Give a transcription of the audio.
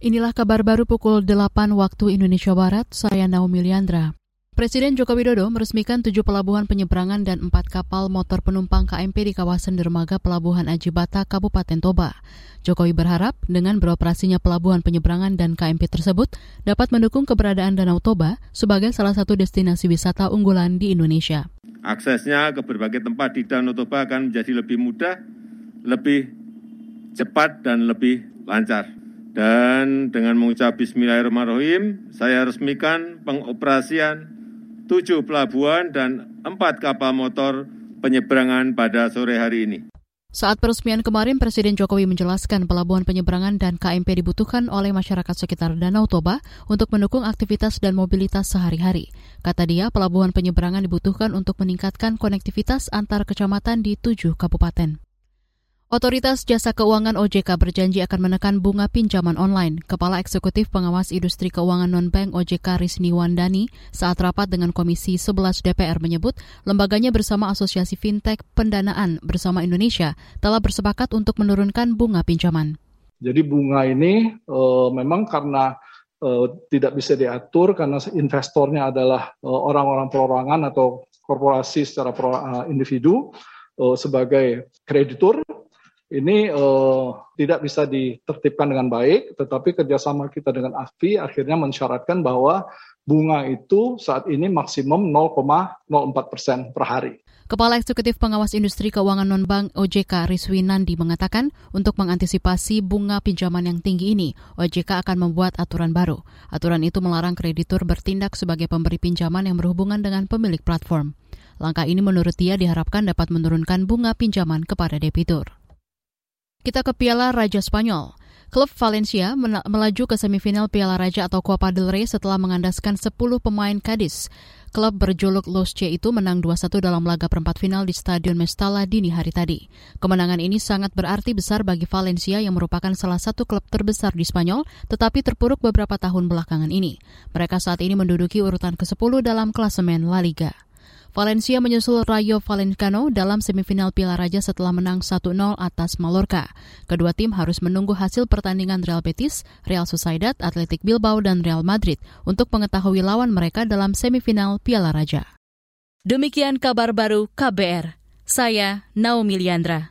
Inilah kabar baru pukul 8 waktu Indonesia Barat, saya Naomi Liandra. Presiden Joko Widodo meresmikan tujuh pelabuhan penyeberangan dan empat kapal motor penumpang KMP di kawasan dermaga Pelabuhan Ajibata, Kabupaten Toba. Jokowi berharap dengan beroperasinya pelabuhan penyeberangan dan KMP tersebut dapat mendukung keberadaan Danau Toba sebagai salah satu destinasi wisata unggulan di Indonesia. Aksesnya ke berbagai tempat di Danau Toba akan menjadi lebih mudah, lebih cepat, dan lebih lancar. Dan dengan mengucap Bismillahirrahmanirrahim, saya resmikan pengoperasian tujuh pelabuhan dan empat kapal motor penyeberangan pada sore hari ini. Saat peresmian kemarin, Presiden Jokowi menjelaskan pelabuhan penyeberangan dan KMP dibutuhkan oleh masyarakat sekitar Danau Toba untuk mendukung aktivitas dan mobilitas sehari-hari. Kata dia, pelabuhan penyeberangan dibutuhkan untuk meningkatkan konektivitas antar kecamatan di tujuh kabupaten. Otoritas Jasa Keuangan OJK berjanji akan menekan bunga pinjaman online. Kepala Eksekutif Pengawas Industri Keuangan Non-Bank OJK Risni Wandani saat rapat dengan Komisi 11 DPR menyebut lembaganya bersama Asosiasi Fintech Pendanaan bersama Indonesia telah bersepakat untuk menurunkan bunga pinjaman. Jadi bunga ini e, memang karena e, tidak bisa diatur karena investornya adalah e, orang-orang perorangan atau korporasi secara pro, e, individu e, sebagai kreditur ini uh, tidak bisa ditertibkan dengan baik, tetapi kerjasama kita dengan AFI akhirnya mensyaratkan bahwa bunga itu saat ini maksimum 0,04 persen per hari. Kepala Eksekutif Pengawas Industri Keuangan Nonbank OJK Rizwi Nandi mengatakan untuk mengantisipasi bunga pinjaman yang tinggi ini, OJK akan membuat aturan baru. Aturan itu melarang kreditur bertindak sebagai pemberi pinjaman yang berhubungan dengan pemilik platform. Langkah ini menurut dia diharapkan dapat menurunkan bunga pinjaman kepada debitur. Kita ke Piala Raja Spanyol. Klub Valencia melaju ke semifinal Piala Raja atau Copa del Rey setelah mengandaskan 10 pemain Cadiz. Klub berjuluk Los C itu menang 2-1 dalam laga perempat final di Stadion Mestalla dini hari tadi. Kemenangan ini sangat berarti besar bagi Valencia yang merupakan salah satu klub terbesar di Spanyol, tetapi terpuruk beberapa tahun belakangan ini. Mereka saat ini menduduki urutan ke-10 dalam klasemen La Liga. Valencia menyusul Rayo Vallecano dalam semifinal Piala Raja setelah menang 1-0 atas Mallorca. Kedua tim harus menunggu hasil pertandingan Real Betis, Real Sociedad, Athletic Bilbao, dan Real Madrid untuk mengetahui lawan mereka dalam semifinal Piala Raja. Demikian kabar baru KBR. Saya Naomi Liandra.